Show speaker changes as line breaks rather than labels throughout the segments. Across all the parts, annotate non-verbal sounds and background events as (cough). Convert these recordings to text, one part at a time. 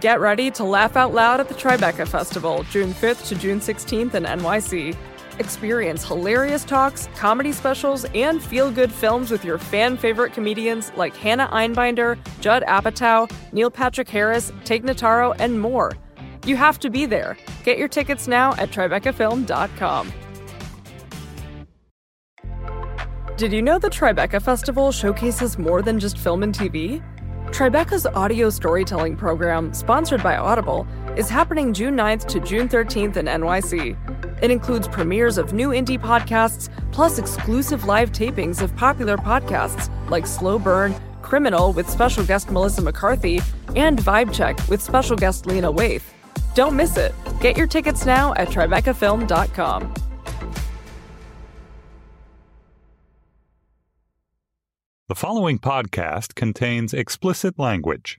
Get ready to laugh out loud at the Tribeca Festival, June 5th to June 16th in NYC. Experience hilarious talks, comedy specials, and feel good films with your fan favorite comedians like Hannah Einbinder, Judd Apatow, Neil Patrick Harris, Tig Notaro, and more. You have to be there. Get your tickets now at TribecaFilm.com. Did you know the Tribeca Festival showcases more than just film and TV? Tribeca's audio storytelling program, sponsored by Audible, is happening June 9th to June 13th in NYC. It includes premieres of new indie podcasts, plus exclusive live tapings of popular podcasts like Slow Burn, Criminal with special guest Melissa McCarthy, and Vibe Check with special guest Lena Waithe. Don't miss it. Get your tickets now at TribecaFilm.com.
The following podcast contains explicit language.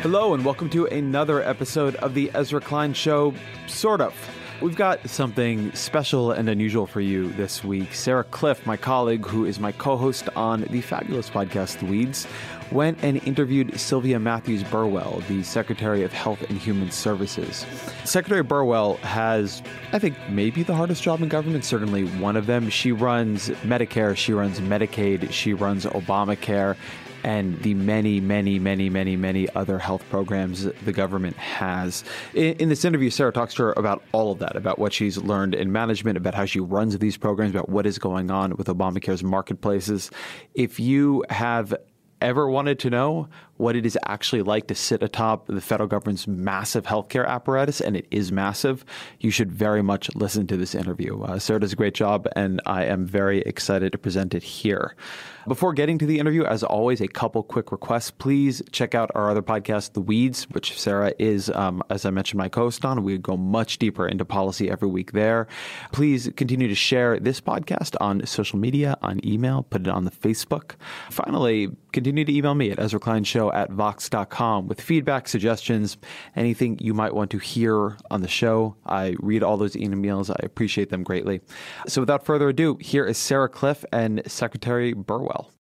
Hello, and welcome to another episode of the Ezra Klein Show, sort of. We've got something special and unusual for you this week. Sarah Kliff, my colleague, who is my co host on the fabulous podcast, The Weeds, went and interviewed Sylvia Matthews Burwell, the Secretary of Health and Human Services. Secretary Burwell has, I think, maybe the hardest job in government, certainly one of them. She runs Medicare, she runs Medicaid, she runs Obamacare, and the many, many, many, many, many other health programs the government has. In, in, this interview, Sarah talks to her about all of that, about what she's learned in management, about how she runs these programs, about what is going on with Obamacare's marketplaces. If you have ever wanted to know what it is actually like to sit atop the federal government's massive healthcare apparatus, and it is massive, you should very much listen to this interview. Uh, Sarah does a great job, and I am very excited to present it here. Before getting to the interview, as always, a couple quick requests. Please check out our other podcast, The Weeds, which Sarah is, um, as I mentioned, my co host on. We go much deeper into policy every week there. Please continue to share this podcast on social media, on email, put it on the Facebook. Finally, continue to email me at Ezra Klein Show at Vox.com with feedback, suggestions, anything you might want to hear on the show. I read all those emails. I appreciate them greatly. So without further ado, here is Sarah Kliff and Secretary Burwell.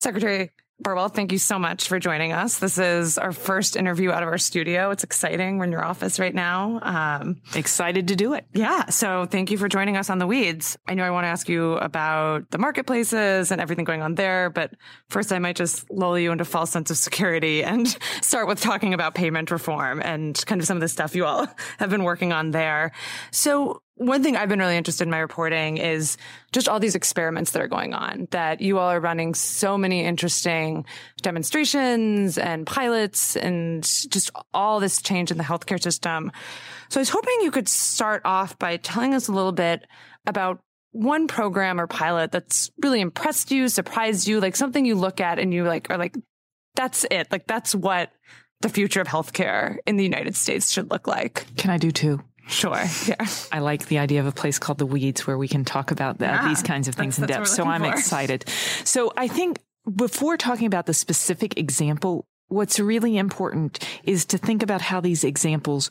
Secretary Burwell, thank you so much for joining us. This is our first interview out of our studio. It's exciting. We're in your office right now.
Um, Excited to do it.
Yeah. So thank you for joining us on the weeds. I know I want to ask you about the marketplaces and everything going on there, but first I might just lull you into false sense of security and (laughs) start with talking about payment reform and kind of some of the stuff you all (laughs) have been working on there. So one thing I've been really interested in my reporting is just all these experiments that are going on that you all are running so many interesting demonstrations and pilots and just all this change in the healthcare system. So I was hoping you could start off by telling us a little bit about one program or pilot that's really impressed you, surprised you, like something you look at and you like are like, that's it. Like that's what the future of healthcare in the United States should look like.
Can I do two?
Sure. (laughs) Yeah.
I like the idea of a place called the Weeds where we can talk about the, yeah, these kinds of things in depth. So I'm for. excited. So I think before talking about the specific example, what's really important is to think about how these examples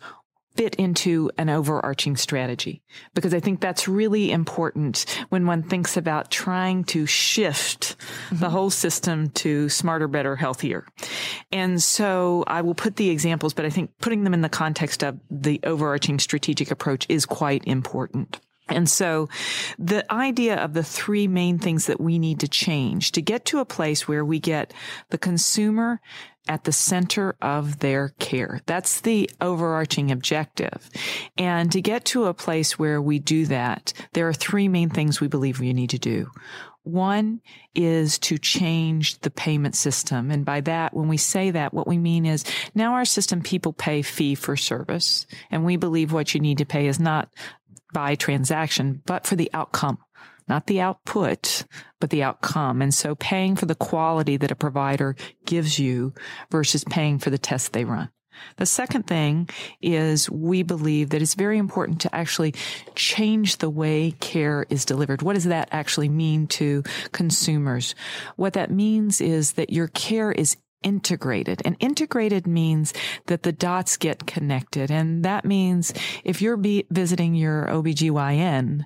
fit into an overarching strategy because I think that's really important when one thinks about trying to shift mm-hmm. the whole system to smarter, better, healthier. And so I will put the examples, but I think putting them in the context of the overarching strategic approach is quite important. And so the idea of the three main things that we need to change to get to a place where we get the consumer at the center of their care. That's the overarching objective. And to get to a place where we do that, there are three main things we believe we need to do. One is to change the payment system. And by that, when we say that, what we mean is now our system, people pay fee for service. And we believe what you need to pay is not by transaction, but for the outcome not the output, but the outcome. And so paying for the quality that a provider gives you versus paying for the test they run. The second thing is we believe that it's very important to actually change the way care is delivered. What does that actually mean to consumers? What that means is that your care is integrated. And integrated means that the dots get connected. And that means if you're visiting your OBGYN,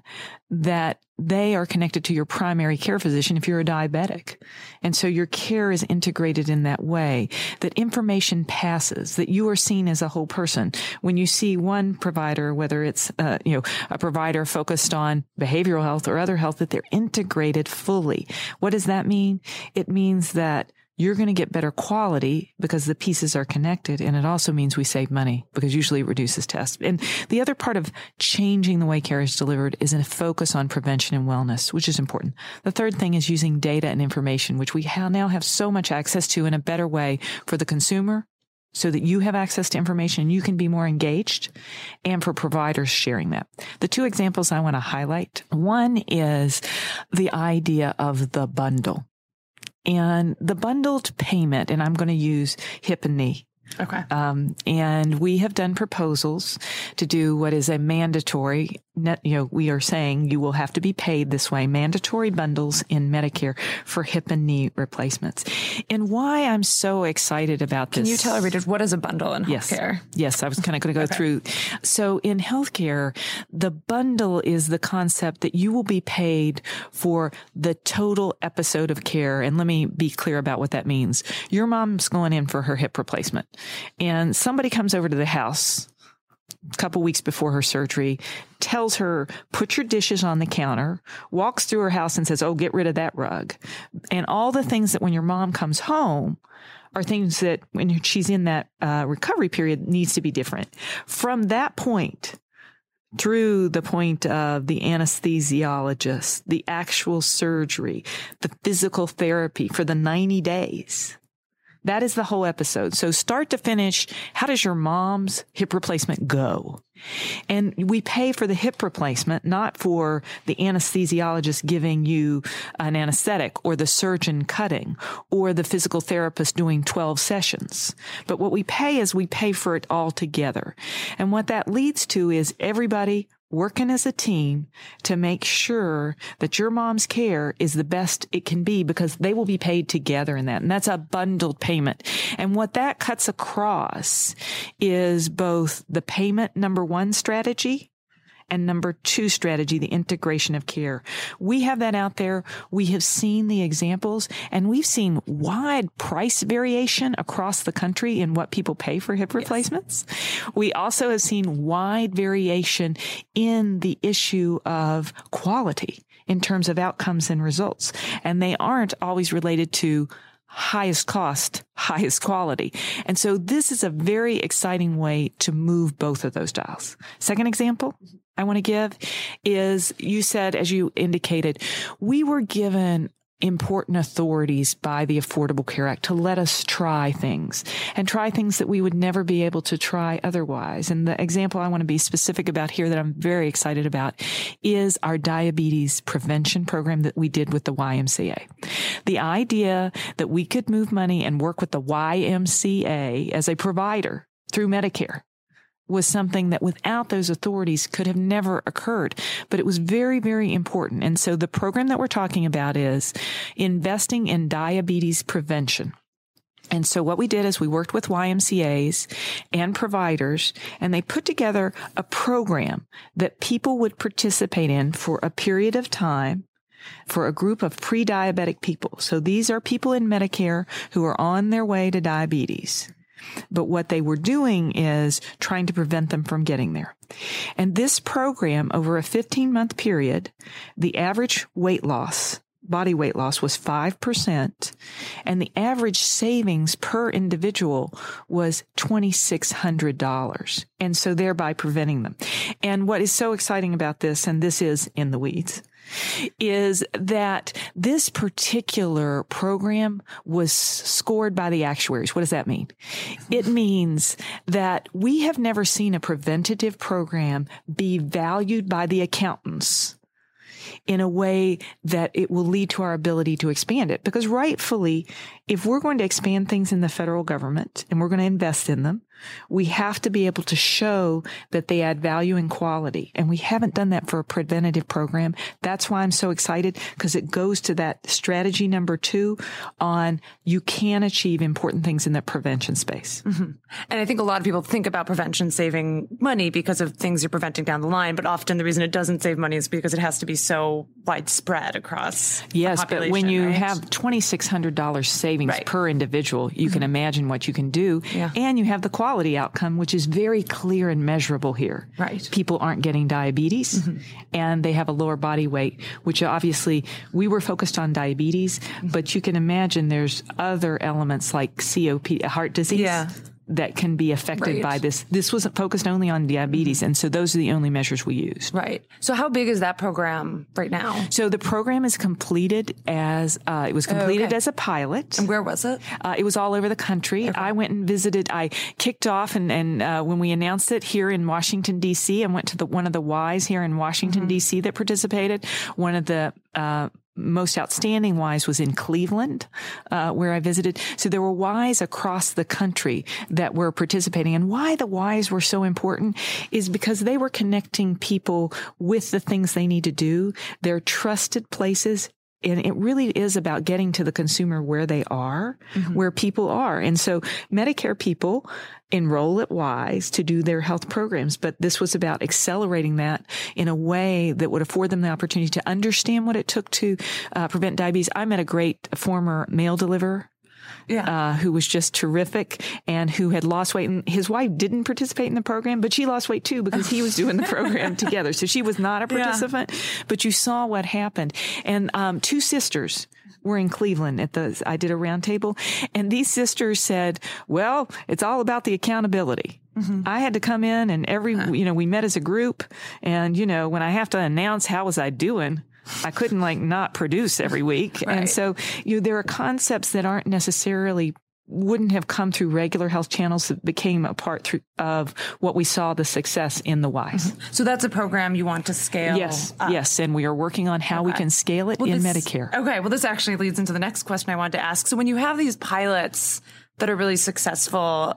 that they are connected to your primary care physician if you're a diabetic. And so your care is integrated in that way that information passes, that you are seen as a whole person. When you see one provider, whether it's, uh, you know, a provider focused on behavioral health or other health, that they're integrated fully. What does that mean? It means that you're going to get better quality because the pieces are connected. And it also means we save money because usually it reduces tests. And the other part of changing the way care is delivered is a focus on prevention and wellness, which is important. The third thing is using data and information, which we now have so much access to in a better way for the consumer so that you have access to information you can be more engaged and for providers sharing that. The two examples I want to highlight. One is the idea of the bundle and the bundled payment, and I'm going to use hip and knee
Okay.
Um, and we have done proposals to do what is a mandatory, net, you know, we are saying you will have to be paid this way, mandatory bundles in Medicare for hip and knee replacements. And why I'm so excited about
this.
Can
you tell our readers what is a bundle in healthcare?
Yes. Yes. I was kind of going to go okay. through. So in healthcare, the bundle is the concept that you will be paid for the total episode of care. And let me be clear about what that means. Your mom's going in for her hip replacement and somebody comes over to the house couple weeks before her surgery, tells her, put your dishes on the counter, walks through her house and says, Oh, get rid of that rug. And all the things that when your mom comes home are things that when she's in that uh, recovery period needs to be different. From that point, through the point of the anesthesiologist, the actual surgery, the physical therapy for the 90 days, that is the whole episode. So start to finish, how does your mom's hip replacement go? And we pay for the hip replacement, not for the anesthesiologist giving you an anesthetic or the surgeon cutting or the physical therapist doing 12 sessions. But what we pay is we pay for it all together. And what that leads to is everybody working as a team to make sure that your mom's care is the best it can be because they will be paid together in that. And that's a bundled payment. And what that cuts across is both the payment number one strategy and number two strategy, the integration of care. We have that out there. We have seen the examples and we've seen wide price variation across the country in what people pay for hip yes. replacements. We also have seen wide variation in the issue of quality in terms of outcomes and results. And they aren't always related to highest cost, (laughs) highest quality. And so this is a very exciting way to move both of those dials. Second example mm-hmm. I want to give is you said, as you indicated, we were given important authorities by the Affordable Care Act to let us try things and try things that we would never be able to try otherwise. And the example I want to be specific about here that I'm very excited about is our diabetes prevention program that we did with the YMCA. The idea that we could move money and work with the YMCA as a provider through Medicare was something that without those authorities could have never occurred. But it was very, very important. And so the program that we're talking about is investing in diabetes prevention. And so what we did is we worked with YMCAs and providers and they put together a program that people would participate in for a period of time for a group of pre-diabetic people. So these are people in Medicare who are on their way to diabetes. But what they were doing is trying to prevent them from getting there. And this program, over a 15 month period, the average weight loss body weight loss was 5% and the average savings per individual was $2,600. And so thereby preventing them. And what is so exciting about this, and this is in the weeds, is that this particular program was scored by the actuaries. What does that mean? It means that we have never seen a preventative program be valued by the accountants in a way that it will lead to our ability to expand it. Because rightfully, if we're going to expand things in the federal government and we're going to invest in them, We have to be able to show that they add value and quality. And we haven't done that for a preventative program. That's why I'm so excited because it goes to that strategy number two on you can achieve important things in the prevention space.
Mm-hmm. And I think a lot of people think about prevention saving money because of things you're preventing down the line. But often the reason it doesn't save money is because it has to be so widespread across.
Yes. But when you right? have $2,600 savings right. per individual, you mm-hmm. can imagine what you can do. Yeah. And you have the quality quality outcome, which is very clear and measurable here.
Right.
People aren't getting diabetes mm-hmm. and they have a lower body weight, which obviously we were focused on diabetes, mm-hmm. but you can imagine there's other elements like COP, heart disease.
Yeah
that can be affected right. by this. This wasn't focused only on diabetes. And so those are the only measures we used.
Right. So how big is that program right now?
So the program is completed as, uh, it was completed okay. as a pilot.
And where was it?
Uh, it was all over the country. Okay. I went and visited, I kicked off and, and, uh, when we announced it here in Washington, D.C., I went to the, one of the Ys here in Washington, mm-hmm. D.C. that participated. One of the, uh, most outstanding Ys was in Cleveland, uh, where I visited. So there were Ys across the country that were participating. And why the Ys were so important is because they were connecting people with the things they need to do. They're trusted places and it really is about getting to the consumer where they are, mm-hmm. where people are. And so Medicare people enroll at Ys to do their health programs, but this was about accelerating that in a way that would afford them the opportunity to understand what it took to uh, prevent diabetes. I met a great former mail deliverer
yeah.
Uh, who was just terrific and who had lost weight. And his wife didn't participate in the program, but she lost weight too because he was (laughs) doing the program together. So she was not a participant, yeah. but you saw what happened. And um, two sisters were in Cleveland at the, I did a roundtable and these sisters said, well, it's all about the accountability. Mm-hmm. I had to come in and every, you know, we met as a group and, you know, when I have to announce how was I doing, I couldn't like not produce every week. right. And so, you know, there are concepts that aren't necessarily wouldn't have come through regular health channels that became a part through, of what we saw the success in the Ys. Mm-hmm.
So that's a program you want to scale.
Yes, up. yes, and we are working on how okay. we can scale it well, in
this,
Medicare.
Okay, well, this actually leads into the next question I wanted to ask. So when you have these pilots that are really successful,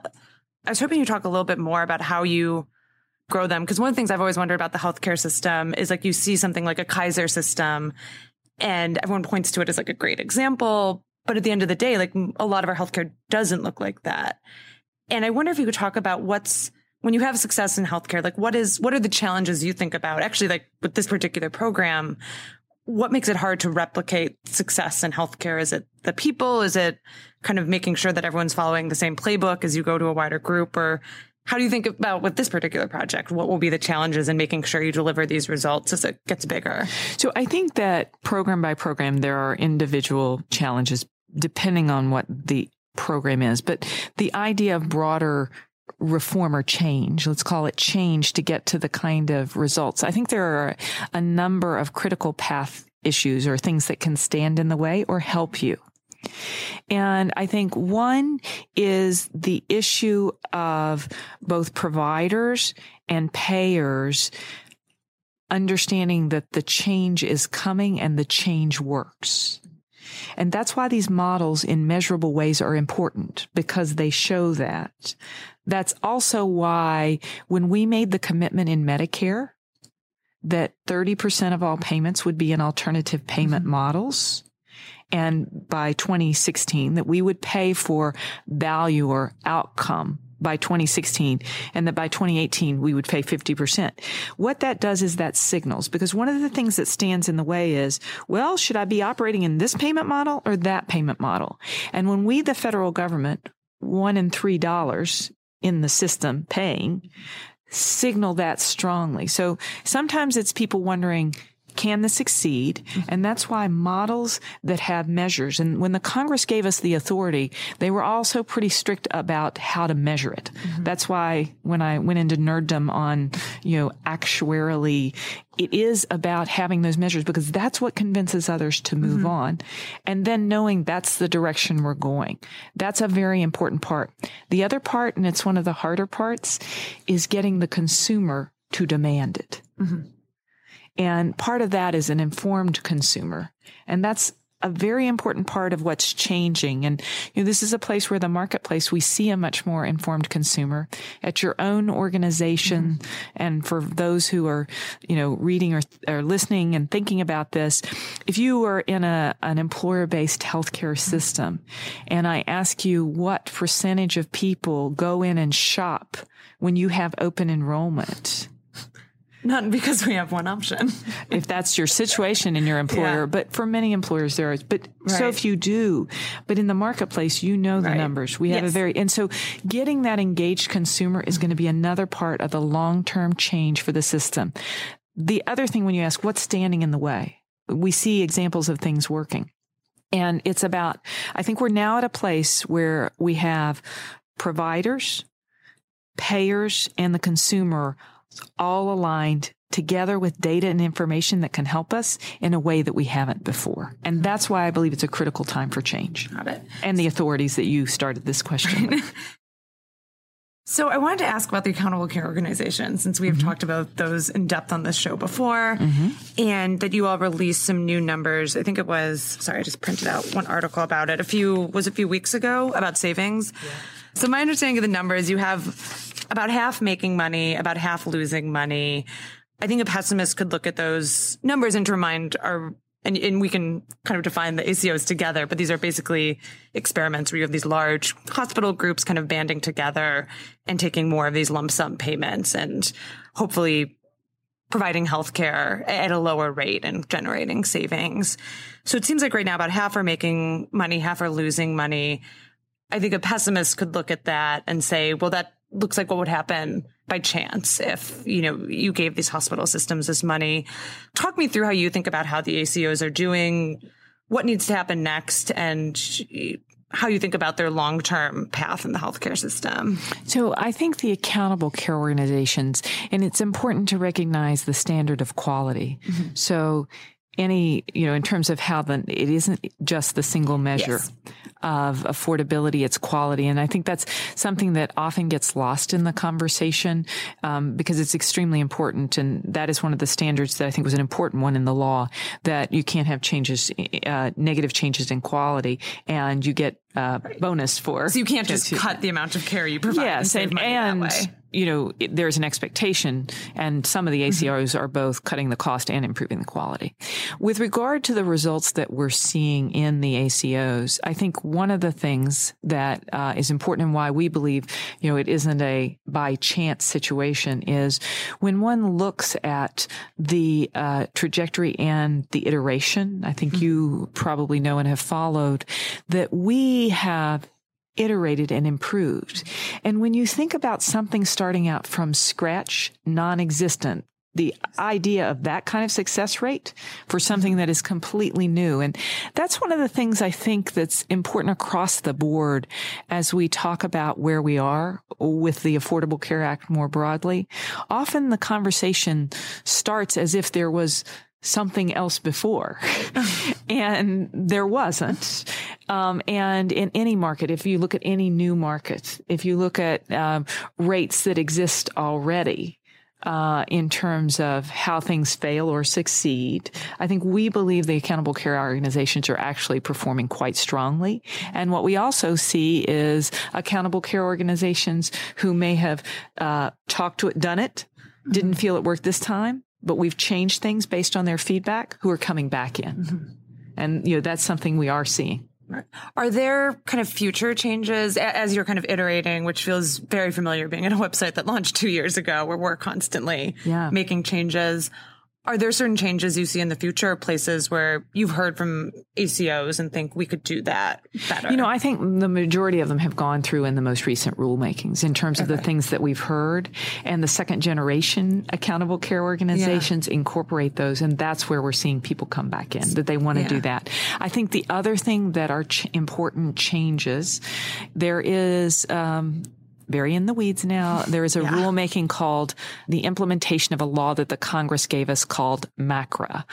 I was hoping you talk a little bit more about how you grow them because one of the things I've always wondered about the healthcare system is like you see something like a Kaiser system and everyone points to it as like a great example but at the end of the day, like a lot of our healthcare doesn't look like that. And I wonder if you could talk about what's when you have success in healthcare, like what is what are the challenges you think about? Actually, like with this particular program, what makes it hard to replicate success in healthcare? Is it the people? Is it kind of making sure that everyone's following the same playbook as you go to a wider group? Or how do you think about with this particular project? What will be the challenges in making sure you deliver these results as it gets bigger?
So I think that program by program, there are individual challenges depending on what the program is. But the idea of broader reform or change, let's call it change to get to the kind of results. I think there are a number of critical path issues or things that can stand in the way or help you. And I think one is the issue of both providers and payers understanding that the change is coming and the change works. And that's why these models in measurable ways are important because they show that. That's also why when we made the commitment in Medicare that 30% of all payments would be in alternative payment mm-hmm. models, and by 2016 that we would pay for value or outcome by 2016 and that by 2018 we would pay 50%. What that does is that signals because one of the things that stands in the way is, well, should I be operating in this payment model or that payment model? And when we, the federal government, one in three dollars in the system paying, signal that strongly. So sometimes it's people wondering, can this succeed? And that's why models that have measures, and when the Congress gave us the authority, they were also pretty strict about how to measure it. Mm-hmm. That's why when I went into nerddom on, you know, actuarially, it is about having those measures because that's what convinces others to move mm-hmm. on. And then knowing that's the direction we're going. That's a very important part. The other part, and it's one of the harder parts, is getting the consumer to demand it. Mm-hmm. And part of that is an informed consumer. And that's a very important part of what's changing. And you know, this is a place where the marketplace, we see a much more informed consumer at your own organization. Mm-hmm. And for those who are, you know, reading or, or listening and thinking about this, if you are in a, an employer based healthcare system and I ask you what percentage of people go in and shop when you have open enrollment, (laughs)
not because we have one option. (laughs)
if that's your situation in your employer, yeah. but for many employers there is, but right. so few do. But in the marketplace, you know the right. numbers. We have yes. a very, and so getting that engaged consumer is going to be another part of the long-term change for the system. The other thing when you ask what's standing in the way, we see examples of things working. And it's about, I think we're now at a place where we have providers, payers, and the consumer all aligned together with data and information that can help us in a way that we haven't before. And that's why I believe it's a critical time for change.
Got it.
And the authorities that you started this question with. (laughs)
So I wanted to ask about the accountable care organization since we've mm-hmm. talked about those in depth on this show before mm-hmm. and that you all released some new numbers. I think it was sorry, I just printed out one article about it a few was a few weeks ago about savings. Yeah. So my understanding of the numbers, you have about half making money, about half losing money. I think a pessimist could look at those numbers and to remind our and, and, we can kind of define the ACOs together, but these are basically experiments where you have these large hospital groups kind of banding together and taking more of these lump sum payments and hopefully providing healthcare at a lower rate and generating savings. So it seems like right now about half are making money, half are losing money. I think a pessimist could look at that and say, well, that looks like what would happen by chance if you know you gave these hospital systems this money talk me through how you think about how the acos are doing what needs to happen next and how you think about their long-term path in the healthcare system.
So I think the accountable care organizations, and it's important to recognize the standard of quality. Mm-hmm. So any, you know, in terms of how the, it isn't just the single measure. Yes of affordability, its quality. And I think that's something that often gets lost in the conversation um, because it's extremely important. And that is one of the standards that I think was an important one in the law that you can't have changes, uh, negative changes in quality, and you get uh, bonus for.
So you can't just cut the amount of care you provide. Yes, and, and, and
you know, it, there's an expectation, and some of the ACOs mm-hmm. are both cutting the cost and improving the quality. With regard to the results that we're seeing in the ACOs, I think one of the things that uh, is important and why we believe, you know, it isn't a by chance situation is when one looks at the uh, trajectory and the iteration. I think mm-hmm. you probably know and have followed that we have iterated and improved. And when you think about something starting out from scratch, non-existent, the idea of that kind of success rate for something that is completely new. And that's one of the things I think that's important across the board as we talk about where we are with the Affordable Care Act more broadly. Often the conversation starts as if there was something else before. (laughs) and there wasn't. Um, and in any market, if you look at any new market, if you look at um, rates that exist already, uh, in terms of how things fail or succeed. I think we believe the accountable care organizations are actually performing quite strongly. And what we also see is accountable care organizations who may have uh, talked to it, done it, didn't feel it worked this time, but we've changed things based on their feedback who are coming back in. Mm-hmm. And, you know, that's something we are seeing.
Are there kind of future changes as you're kind of iterating, which feels very familiar being at a website that launched two years ago where we're constantly yeah. making changes? Are there certain changes you see in the future, places where you've heard from ACOs and think we could do that better?
You know, I think the majority of them have gone through in the most recent rulemakings in terms okay. of the things that we've heard. And the second generation accountable care organizations yeah. incorporate those. And that's where we're seeing people come back in, that they want to yeah. do that. I think the other thing that are ch- important changes, there is, um, very in the weeds now. There is a yeah. rulemaking called the implementation of a law that the Congress gave us called MACRA.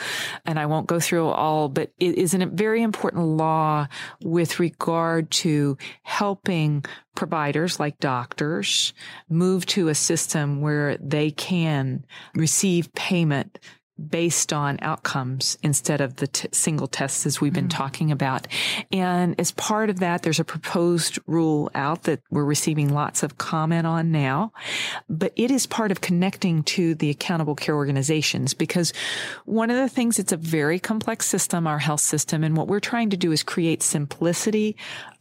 And I won't go through all, but it is a very important law with regard to helping providers like doctors move to a system where they can receive payment based on outcomes instead of the t- single tests as we've been mm-hmm. talking about. And as part of that, there's a proposed rule out that we're receiving lots of comment on now, but it is part of connecting to the accountable care organizations because one of the things, it's a very complex system, our health system. And what we're trying to do is create simplicity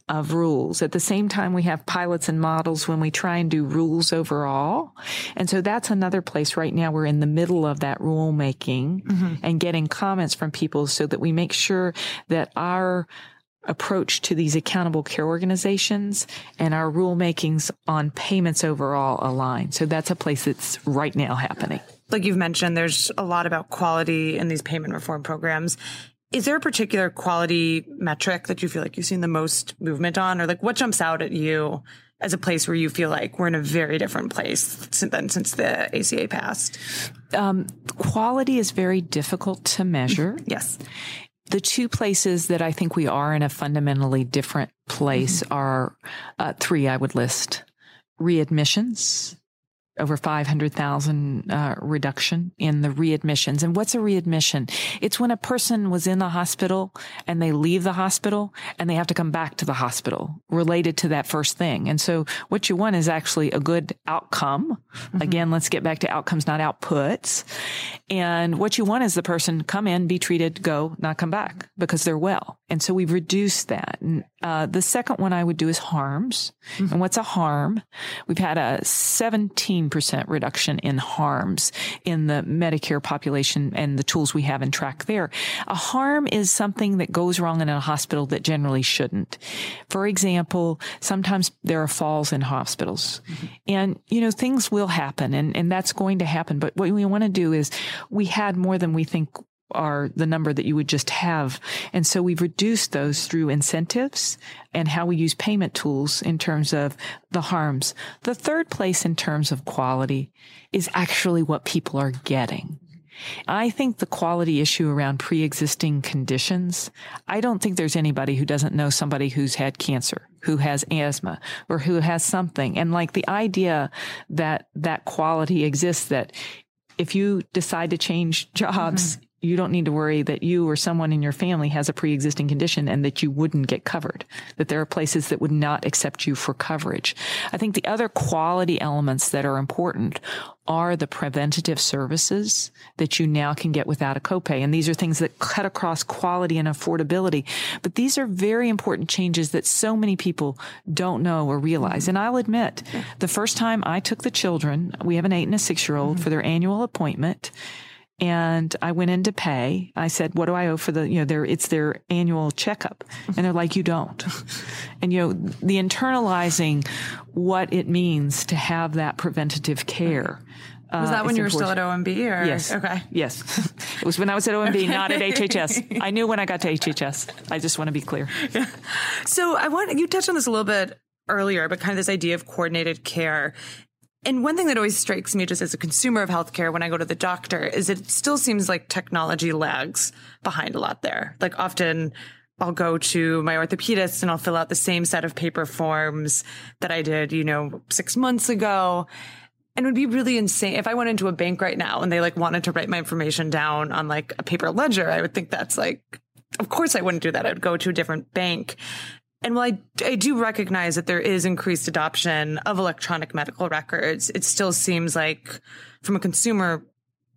of rules. At the same time, we have pilots and models when we try and do rules overall. And so that's another place right now. We're in the middle of that rule making mm-hmm. and getting comments from people so that we make sure that our approach to these accountable care organizations and our rulemakings on payments overall align. So that's a place that's right now happening.
Like you've mentioned, there's a lot about quality in these payment reform programs. Is there a particular quality metric that you feel like you've seen the most movement on, or like what jumps out at you as a place where you feel like we're in a very different place than since the ACA passed? Um,
quality is very difficult to measure. (laughs)
yes.
The two places that I think we are in a fundamentally different place mm-hmm. are uh, three I would list readmissions over 500,000 uh, reduction in the readmissions. And what's a readmission? It's when a person was in the hospital and they leave the hospital and they have to come back to the hospital related to that first thing. And so what you want is actually a good outcome. Mm-hmm. Again, let's get back to outcomes, not outputs. And what you want is the person come in, be treated, go, not come back because they're well. And so we've reduced that. And, uh, the second one I would do is harms. Mm-hmm. And what's a harm? We've had a 17 15% reduction in harms in the Medicare population and the tools we have in track there. A harm is something that goes wrong in a hospital that generally shouldn't. For example, sometimes there are falls in hospitals mm-hmm. and, you know, things will happen and, and that's going to happen. But what we want to do is we had more than we think are the number that you would just have. And so we've reduced those through incentives and how we use payment tools in terms of the harms. The third place in terms of quality is actually what people are getting. I think the quality issue around pre-existing conditions, I don't think there's anybody who doesn't know somebody who's had cancer, who has asthma, or who has something. And like the idea that that quality exists, that if you decide to change jobs, mm-hmm you don't need to worry that you or someone in your family has a pre-existing condition and that you wouldn't get covered, that there are places that would not accept you for coverage. I think the other quality elements that are important are the preventative services that you now can get without a copay. And these are things that cut across quality and affordability. But these are very important changes that so many people don't know or realize. And I'll admit, the first time I took the children, we have an eight and a six year old mm-hmm. for their annual appointment and I went in to pay. I said, "What do I owe for the you know their it's their annual checkup?" And they're like, "You don't." (laughs) and you know the internalizing what it means to have that preventative care.
Uh, was that when you were still at OMB? Or?
Yes.
Okay.
Yes. (laughs) it was when I was at OMB, okay. not at HHS. (laughs) I knew when I got to HHS. I just want to be clear. Yeah.
So I want you touched on this a little bit earlier, but kind of this idea of coordinated care. And one thing that always strikes me just as a consumer of healthcare when I go to the doctor is it still seems like technology lags behind a lot there. Like often I'll go to my orthopedist and I'll fill out the same set of paper forms that I did, you know, six months ago. And it would be really insane if I went into a bank right now and they like wanted to write my information down on like a paper ledger. I would think that's like, of course I wouldn't do that. I'd go to a different bank. And while I, I do recognize that there is increased adoption of electronic medical records, it still seems like from a consumer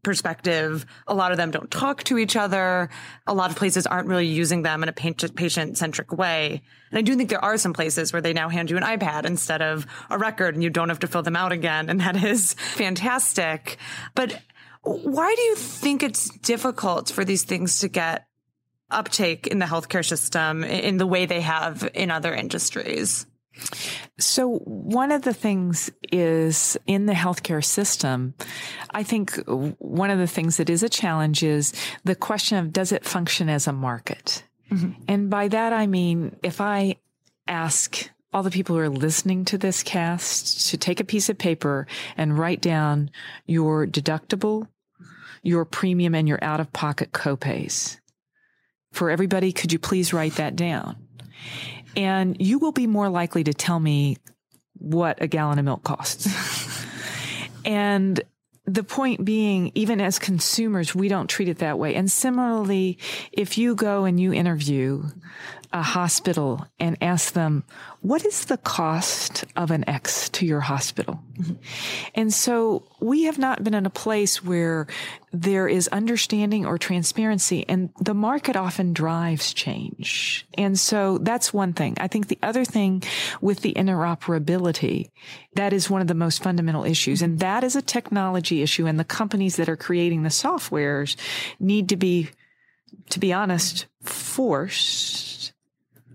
perspective, a lot of them don't talk to each other. A lot of places aren't really using them in a patient centric way. And I do think there are some places where they now hand you an iPad instead of a record and you don't have to fill them out again. And that is fantastic. But why do you think it's difficult for these things to get uptake in the healthcare system in the way they have in other industries?
So, one of the things is in the healthcare system, I think one of the things that is a challenge is the question of does it function as a market? Mm-hmm. And by that, I mean, if I ask all the people who are listening to this cast to take a piece of paper and write down your deductible, your premium, and your out of pocket copays for everybody, could you please write that down? And you will be more likely to tell me what a gallon of milk costs. (laughs) and the point being, even as consumers, we don't treat it that way. And similarly, if you go and you interview a hospital and ask them, what is the cost of an X to your hospital? Mm-hmm. And so we have not been in a place where there is understanding or transparency and the market often drives change. And so that's one thing. I think the other thing with the interoperability, that is one of the most fundamental issues. And that is a technology issue. And the companies that are creating the softwares need to be, to be honest, forced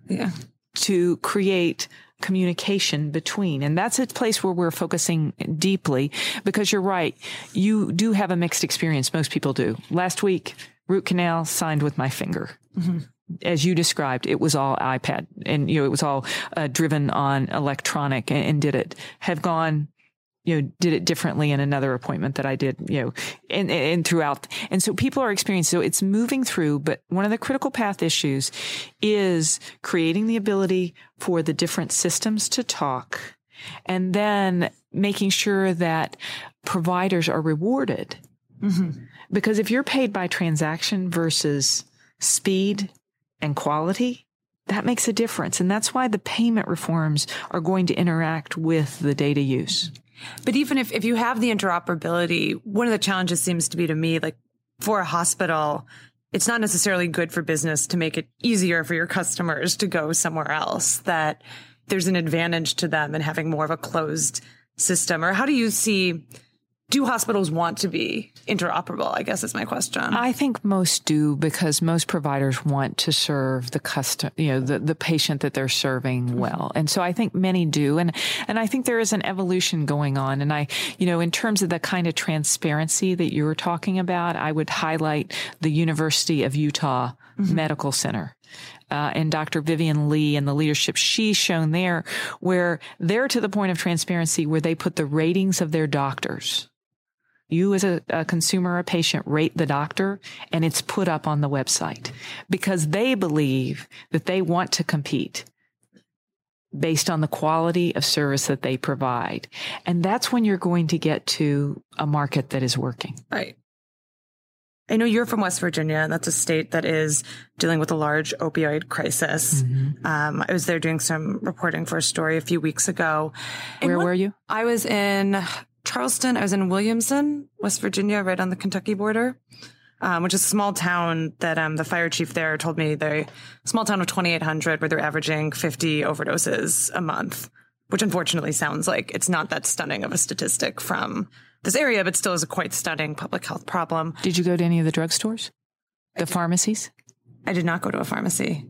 yeah.
to create communication between. And that's a place where we're focusing deeply because you're right. You do have a mixed experience. Most people do. Last week, root canal signed with my finger. Mm-hmm. As you described, it was all iPad and, you know, it was all uh, driven on electronic and, and did it. Have gone you know, did it differently in another appointment that I did, you know, and, and throughout. And so people are experiencing, so it's moving through, but one of the critical path issues is creating the ability for the different systems to talk and then making sure that providers are rewarded. Mm-hmm. Because if you're paid by transaction versus speed and quality, that makes a difference. And that's why the payment reforms are going to interact with the data use.
But even if, if you have the interoperability, one of the challenges seems to be to me, like for a hospital, it's not necessarily good for business to make it easier for your customers to go somewhere else, that there's an advantage to them in having more of a closed system. Or how do you see do hospitals want to be interoperable? I guess is my question.
I think most do because most providers want to serve the custom, you know, the, the patient that they're serving mm-hmm. well. And so I think many do. And, and I think there is an evolution going on. And I, you know, in terms of the kind of transparency that you were talking about, I would highlight the University of Utah mm-hmm. Medical Center. Uh, and Dr. Vivian Lee and the leadership she's shown there, where they're to the point of transparency where they put the ratings of their doctors you as a, a, consumer a patient rate the doctor and it's put up on the website because they believe that they want to compete based on the quality of service that they provide. And that's when you're going to get to a market that is working.
Right. I know you're from West Virginia, and that's a state that is dealing with a large opioid crisis. Mm-hmm. Um, I was there doing some reporting for a story a few weeks ago.
Where were you?
I was in Charleston. I was in Williamson, West Virginia, right on the Kentucky border, um, which is a small town that um, the fire chief there told me they small town of 2,800 where they're averaging 50 overdoses a month, which unfortunately sounds like it's not that stunning of a statistic from this area, but still is a quite stunning public health problem.
Did you go to any of the drugstores, the pharmacies?
I did not go to a pharmacy.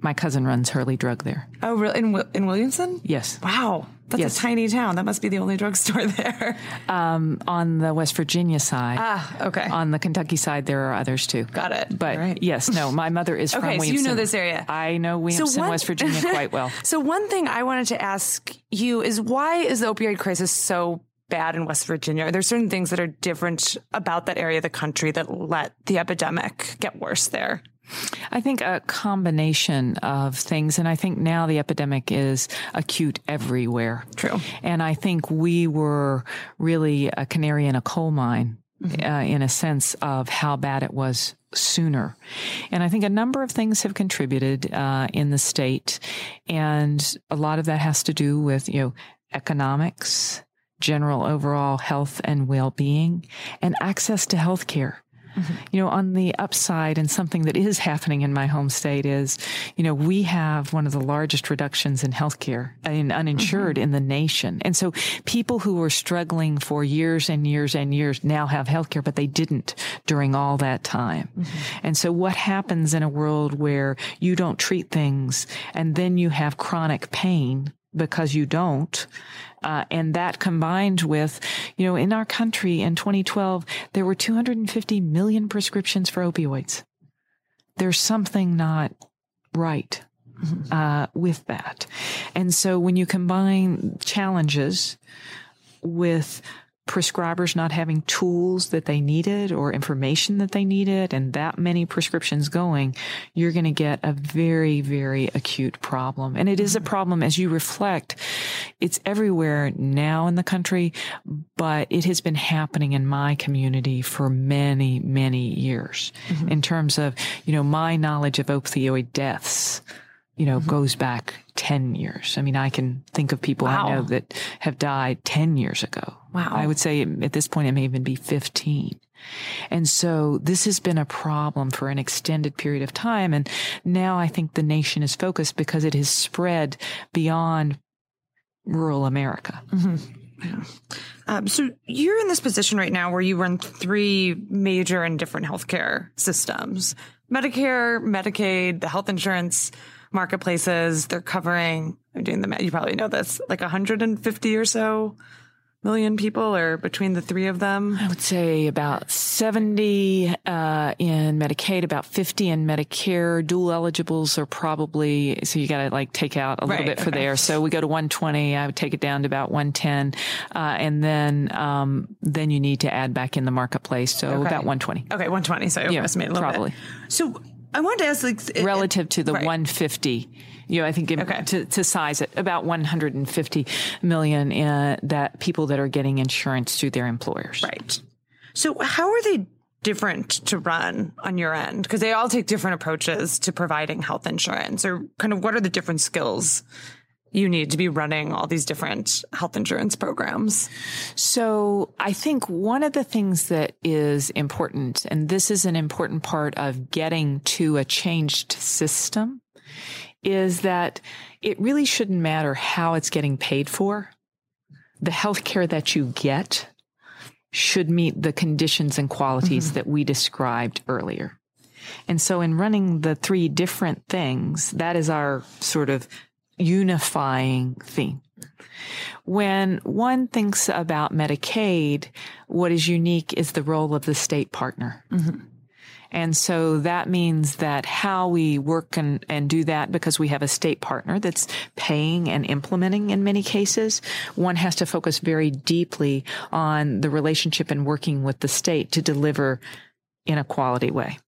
My cousin runs Hurley Drug there.
Oh, really? In, in Williamson?
Yes.
Wow. That's yes. a tiny town. That must be the only drugstore (laughs) there.
Um, on the West Virginia side.
Ah, okay.
On the Kentucky side, there are others too.
Got it.
But right. yes, no, my mother is (laughs)
okay,
from Williamson.
so you know this area.
I know Williamson, so one, West Virginia (laughs) quite well.
so one thing I wanted to ask you is why is the opioid crisis so bad in West Virginia? Are there certain things that are different about that area of the country that let the epidemic get worse there?
I think a combination of things. And I think now the epidemic is acute everywhere.
True.
And I think we were really a canary in a coal mine. Mm-hmm. Uh, in a sense of how bad it was sooner. And I think a number of things have contributed uh, in the state. And a lot of that has to do with, you know, economics, general overall health and well being, and access to health care. Mm-hmm. You know, on the upside, and something that is happening in my home state is, you know, we have one of the largest reductions in healthcare in uninsured mm-hmm. in the nation. And so people who were struggling for years and years and years now have healthcare, but they didn't during all that time. Mm-hmm. And so what happens in a world where you don't treat things and then you have chronic pain because you don't. Uh, and that combined with, you know, in our country in 2012, there were 250 million prescriptions for opioids. There's something not right uh, with that. And so when you combine challenges with prescribers not having tools that they needed or information that they needed and that many prescriptions going, you're going to get a very, very acute problem. And it is a mm-hmm. problem as you reflect. It's everywhere now in the country, but it has been happening in my community for many, many years mm-hmm. in terms of, you know, my knowledge of opioid deaths you know, mm-hmm. goes back 10 years. I mean, I can think of people wow. I know that have died 10 years ago.
Wow.
I would say at this point, it may even be 15. And so this has been a problem for an extended period of time. And now I think the nation is focused because it has spread beyond rural America.
Mm-hmm. Yeah. Um, so you're in this position right now where you run three major and different healthcare systems Medicare, Medicaid, the health insurance marketplaces. They're covering, I'm doing the math, you probably know this, like 150 or so million people or between the three of them?
I would say about 70 uh, in Medicaid, about 50 in Medicare. Dual eligibles are probably, so you got to like take out a little right, bit for okay. there. So we go to 120. I would take it down to about 110. Uh, and then, um, then you need to add back in the marketplace. So okay. about 120.
Okay, 120. So I yeah, estimated a little probably. bit. So I wanted to ask, like,
relative to the right. 150, you know, I think okay. to, to size it about 150 million in, uh, that people that are getting insurance through their employers.
Right. So how are they different to run on your end? Because they all take different approaches to providing health insurance, or kind of what are the different skills you need to be running all these different health insurance programs?
So I think one of the things that is important, and this is an important part of getting to a changed system, is that it really shouldn't matter how it's getting paid for. The health care that you get should meet the conditions and qualities mm-hmm. that we described earlier. And so in running the three different things, that is our sort of unifying theme. When one thinks about Medicaid, what is unique is the role of the state partner. Mm-hmm. And so that means that how we work and, and do that because we have a state partner that's paying and implementing in many cases, one has to focus very deeply on the relationship and working with the state to deliver in a quality way.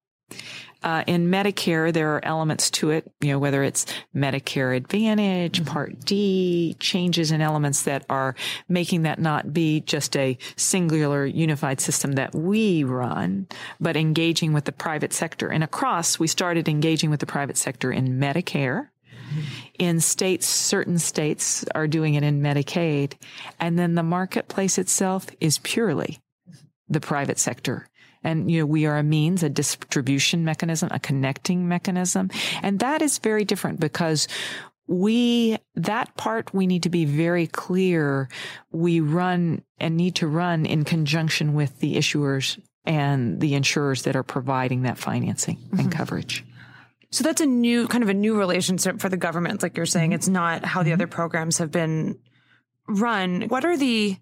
Uh, in Medicare, there are elements to it, you know, whether it's Medicare Advantage, mm-hmm. Part D, changes in elements that are making that not be just a singular unified system that we run, but engaging with the private sector. And across, we started engaging with the private sector in Medicare. Mm-hmm. In states, certain states are doing it in Medicaid. And then the marketplace itself is purely the private sector and, you know, we are a means, a distribution mechanism, a connecting mechanism. And that is very different because we, that part we need to be very clear. We run and need to run in conjunction with the issuers and the insurers that are providing that financing mm-hmm. and coverage.
So that's a new kind of a new relationship for the government. Like you're saying, mm-hmm. it's not how the mm-hmm. other programs have been run. What are the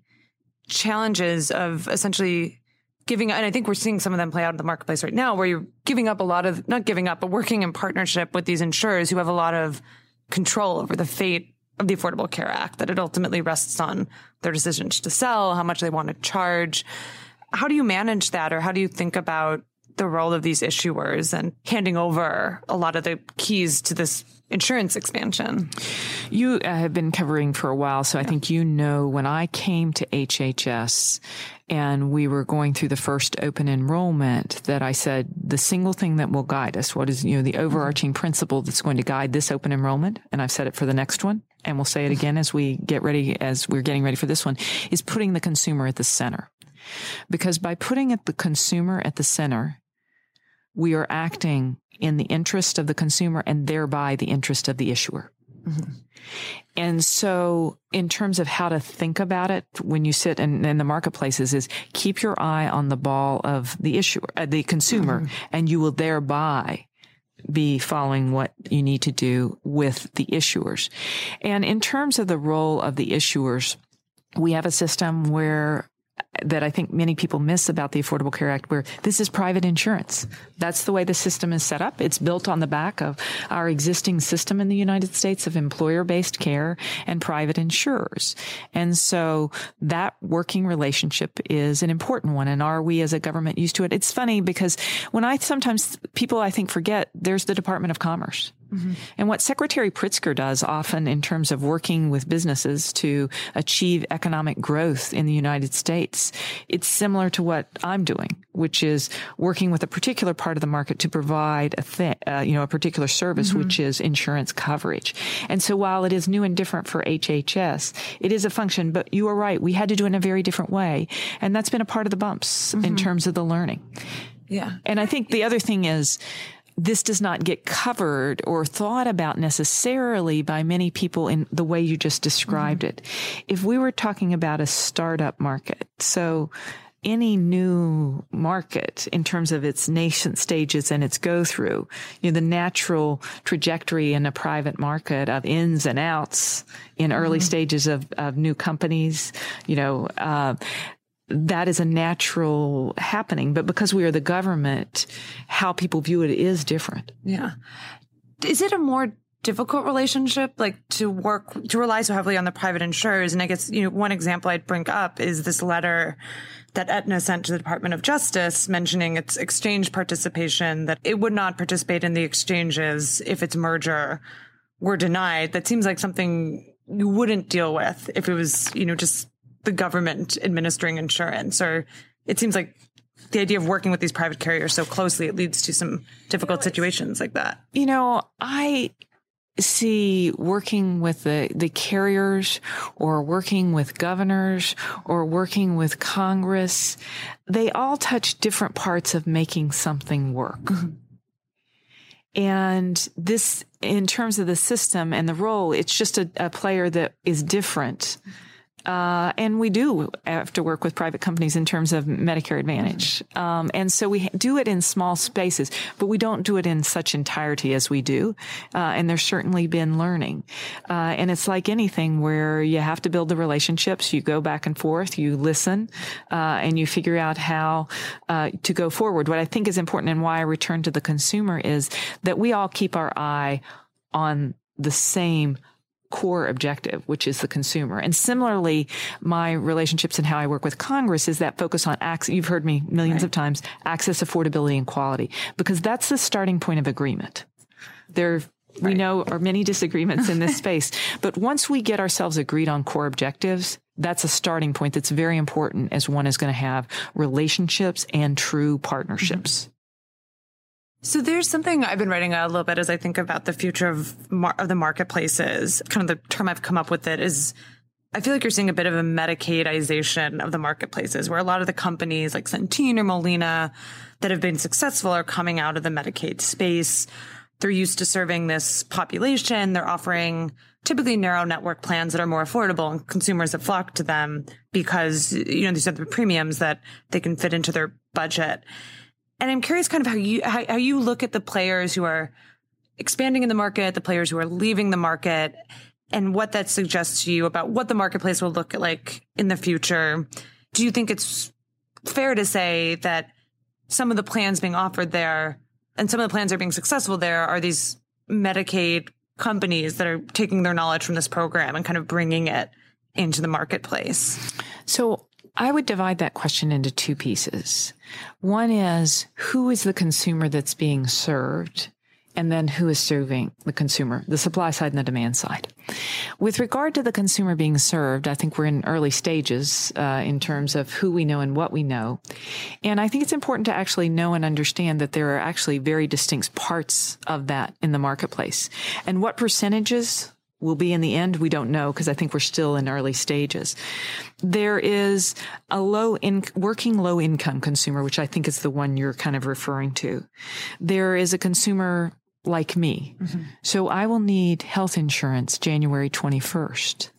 challenges of essentially giving, and I think we're seeing some of them play out in the marketplace right now, where you're giving up a lot of, not giving up, but working in partnership with these insurers who have a lot of control over the fate of the Affordable Care Act, that it ultimately rests on their decisions to sell, how much they want to charge. How do you manage that, or how do you think about the role of these issuers and handing over a lot of the keys to this insurance expansion.
You uh, have been covering for a while, so I think you know when I came to HHS and we were going through the first open enrollment that I said the single thing that will guide us, what is, you know, the overarching mm-hmm. principle that's going to guide this open enrollment, and I've said it for the next one, and we'll say it again as we get ready, as we're getting ready for this one, is putting the consumer at the center. Because by putting it, the consumer at the center, we are acting in the interest of the consumer and thereby the interest of the issuer. Mm-hmm. And so, in terms of how to think about it, when you sit in, in, the marketplaces, is keep your eye on the ball of the issuer, uh, the consumer, mm-hmm. and you will thereby be following what you need to do with the issuers. And in terms of the role of the issuers, we have a system where that I think many people miss about the Affordable Care Act, where this is private insurance. That's the way the system is set up. It's built on the back of our existing system in the United States of employer based care and private insurers. And so that working relationship is an important one. And are we as a government used to it? It's funny because when I sometimes people I think forget there's the Department of Commerce. Mm-hmm. And what Secretary Pritzker does often in terms of working with businesses to achieve economic growth in the United States, it's similar to what I'm doing, which is working with a particular part of the market to provide a thing, uh, you know, a particular service, mm-hmm. which is insurance coverage. And so while it is new and different for HHS, it is a function, but you are right. We had to do it in a very different way. And that's been a part of the bumps mm-hmm. in terms of the learning.
Yeah.
And I think the other thing is, this does not get covered or thought about necessarily by many people in the way you just described mm-hmm. it. If we were talking about a startup market, so any new market in terms of its nascent stages and its go through, you know, the natural trajectory in a private market of ins and outs in early mm-hmm. stages of, of new companies, you know, uh, that is a natural happening. But because we are the government, how people view it is different.
Yeah. Is it a more difficult relationship, like to work, to rely so heavily on the private insurers? And I guess, you know, one example I'd bring up is this letter that Aetna sent to the Department of Justice mentioning its exchange participation, that it would not participate in the exchanges if its merger were denied. That seems like something you wouldn't deal with if it was, you know, just the government administering insurance or it seems like the idea of working with these private carriers so closely it leads to some difficult you know, situations like that.
You know i see working with the, the carriers or working with governors or working with congress they all touch different parts of making something work. Mm-hmm. and this in terms of the system and the role it's just a, a player that is different. Mm-hmm uh, and we do have to work with private companies in terms of Medicare Advantage. Um, and so we do it in small spaces, but we don't do it in such entirety as we do. Uh, and there's certainly been learning. Uh, and it's like anything where you have to build the relationships. You go back and forth, you listen, uh, and you figure out how uh, to go forward. What I think is important and why I return to the consumer is that we all keep our eye on the same core objective, which is the consumer. And similarly, my relationships and how I work with Congress is that focus on access. You've heard me millions right. of times, access, affordability, and quality, because that's the starting point of agreement. There we right. know are many disagreements in this (laughs) space, but once we get ourselves agreed on core objectives, that's a starting point that's very important as one is going to have relationships and true partnerships.
So there's something I've been writing a little bit as I think about the future of mar- of the marketplaces. Kind of the term I've come up with it is I feel like you're seeing a bit of a Medicaidization of the marketplaces where a lot of the companies like Centene or Molina that have been successful are coming out of the Medicaid space. They're used to serving this population. They're offering typically narrow network plans that are more affordable and consumers have flocked to them because, you know, these are the premiums that they can fit into their budget. And I'm curious kind of how you, how, how you look at the players who are expanding in the market, the players who are leaving the market, and what that suggests to you about what the marketplace will look like in the future. Do you think it's fair to say that some of the plans being offered there and some of the plans that are being successful there are these Medicaid companies that are taking their knowledge from this program and kind of bringing it into the marketplace?
So I would divide that question into two pieces. One is who is the consumer that's being served? And then who is serving the consumer, the supply side and the demand side. With regard to the consumer being served, I think we're in early stages uh, in terms of who we know and what we know. And I think it's important to actually know and understand that there are actually very distinct parts of that in the marketplace. And what percentages will be in the end, we don't know because I think we're still in early stages. There is a low in working low income consumer, which I think is the one you're kind of referring to. There is a consumer like me. Mm-hmm. So I will need health insurance January 21st.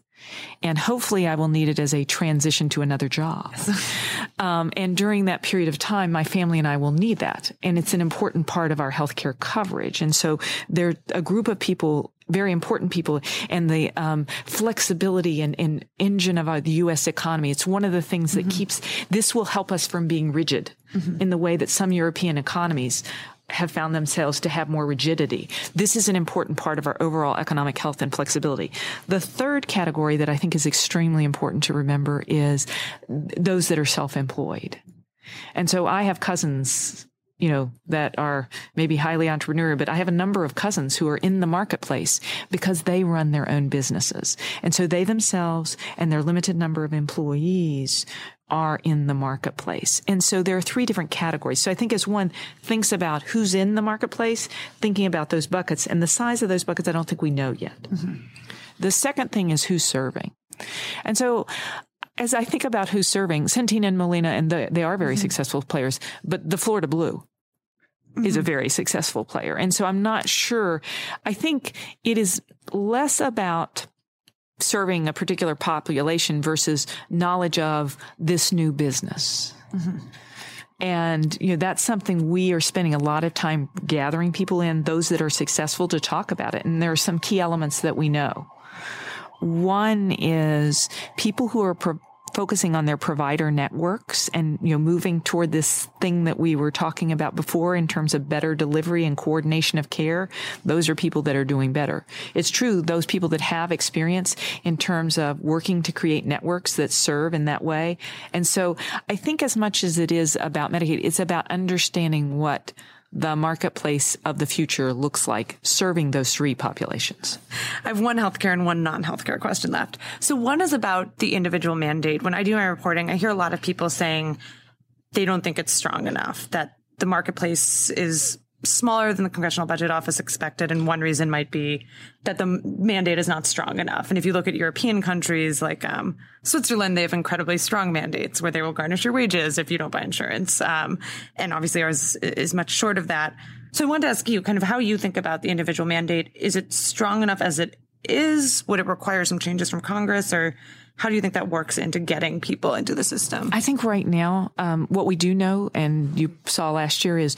And hopefully I will need it as a transition to another job. (laughs) um, and during that period of time, my family and I will need that. And it's an important part of our healthcare coverage. And so there, a group of people very important people and the um, flexibility and, and, engine of our, the U.S. economy. It's one of the things that mm-hmm. keeps this will help us from being rigid mm-hmm. in the way that some European economies have found themselves to have more rigidity. This is an important part of our overall economic health and flexibility. The third category that I think is extremely important to remember is those that are self-employed. And so I have cousins you know, that are maybe highly entrepreneurial, but I have a number of cousins who are in the marketplace because they run their own businesses. And so they themselves and their limited number of employees are in the marketplace. And so there are three different categories. So I think as one thinks about who's in the marketplace, thinking about those buckets and the size of those buckets, I don't think we know yet. Mm-hmm. The second thing is who's serving. And so as I think about who's serving, Centene and Molina, and the, they are very mm-hmm. successful players, but the Florida Blue mm-hmm. is a mm-hmm. very successful player. And so I'm not sure. I think it is less about serving a particular population versus knowledge of this new business. Mm-hmm. And, you know, that's something we are spending a lot of time gathering people in, those that are successful to talk about it. And there are some key elements that we know. One is people who are pro- focusing on their provider networks and, you know, moving toward this thing that we were talking about before in terms of better delivery and coordination of care. Those are people that are doing better. It's true, those people that have experience in terms of working to create networks that serve in that way. And so I think as much as it is about Medicaid, it's about understanding what the marketplace of the future looks like serving those three populations.
I have one healthcare and one non-healthcare question left. So one is about the individual mandate. When I do my reporting, I hear a lot of people saying they don't think it's strong enough, that the marketplace is smaller than the congressional budget office expected. And one reason might be that the mandate is not strong enough. And if you look at European countries like um, Switzerland, they have incredibly strong mandates where they will garnish your wages if you don't buy insurance. Um, and obviously ours is much short of that. So I wanted to ask you kind of how you think about the individual mandate. Is it strong enough as it is? Would it require some changes from Congress or how do you think that works into getting people into the system?
I think right now, um, what we do know, and you saw last year, is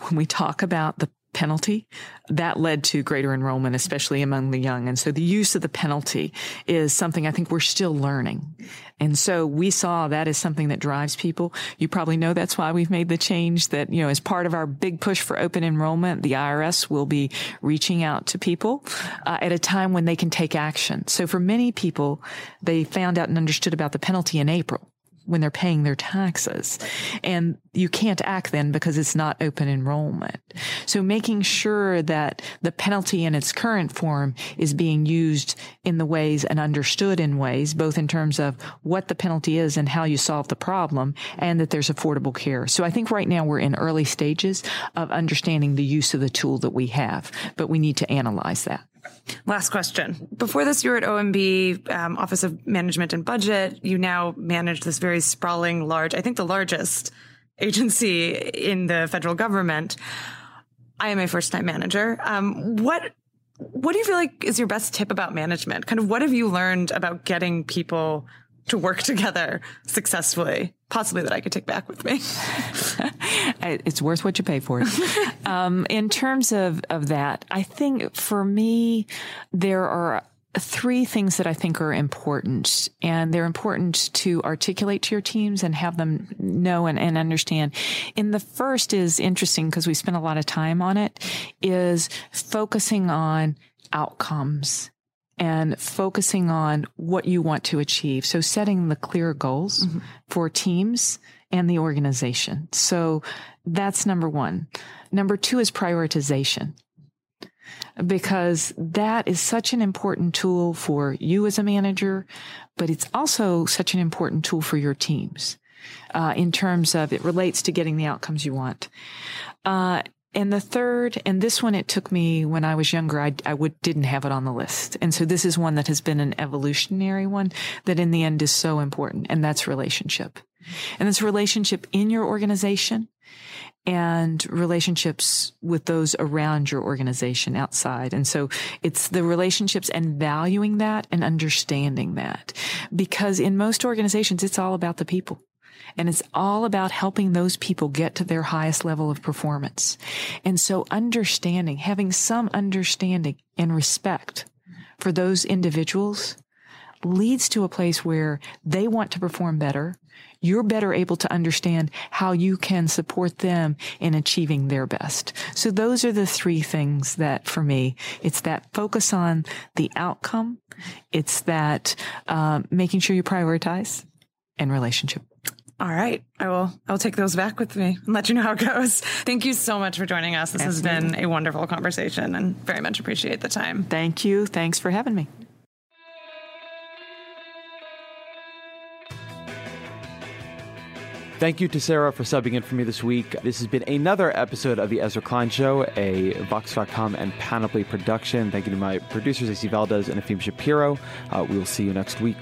when we talk about the penalty, that led to greater enrollment, especially among the young. And so the use of the penalty is something I think we're still learning. And so we saw that as something that drives people. You probably know that's why we've made the change that, you know, as part of our big push for open enrollment, the IRS will be reaching out to people uh, at a time when they can take action. So for many people, they found out and understood about the penalty in April when they're paying their taxes. And you can't act then because it's not open enrollment. So making sure that the penalty in its current form is being used in the ways and understood in ways, both in terms of what the penalty is and how you solve the problem and that there's affordable care. So I think right now we're in early stages of understanding the use of the tool that we have, but we need to analyze that.
Last question. Before this, you were at OMB, um, Office of Management and Budget. You now manage this very sprawling, large, I think the largest agency in the federal government. I am a first time manager. Um, what what do you feel like is your best tip about management? Kind of what have you learned about getting people to work together successfully, possibly that I could take back with me. (laughs)
it's worth what you pay for it. (laughs) um, in terms of, of that, I think for me, there are three things that I think are important, and they're important to articulate to your teams and have them know and, and understand. And the first is interesting because we spent a lot of time on it, is focusing on outcomes and focusing on what you want to achieve. So setting the clear goals mm-hmm. for teams and the organization. So that's number one. Number two is prioritization because that is such an important tool for you as a manager, but it's also such an important tool for your teams. Uh, in terms of it relates to getting the outcomes you want. Uh, and the third, and this one, it took me when I was younger, I, I would, didn't have it on the list. And so this is one that has been an evolutionary one that in the end is so important. And that's relationship. And it's relationship in your organization and relationships with those around your organization outside. And so it's the relationships and valuing that and understanding that because in most organizations, it's all about the people. And it's all about helping those people get to their highest level of performance. And so understanding, having some understanding and respect for those individuals leads to a place where they want to perform better. You're better able to understand how you can support them in achieving their best. So those are the three things that for me, it's that focus on the outcome. It's that uh, making sure you prioritize and relationship.
All right. I will I'll take those back with me and let you know how it goes. Thank you so much for joining us. This Absolutely. has been a wonderful conversation and very much appreciate the time.
Thank you. Thanks for having me.
Thank you to Sarah for subbing in for me this week. This has been another episode of The Ezra Klein Show, a Vox.com and Panoply production. Thank you to my producers, AC Valdez and Efim Shapiro. Uh, we will see you next week.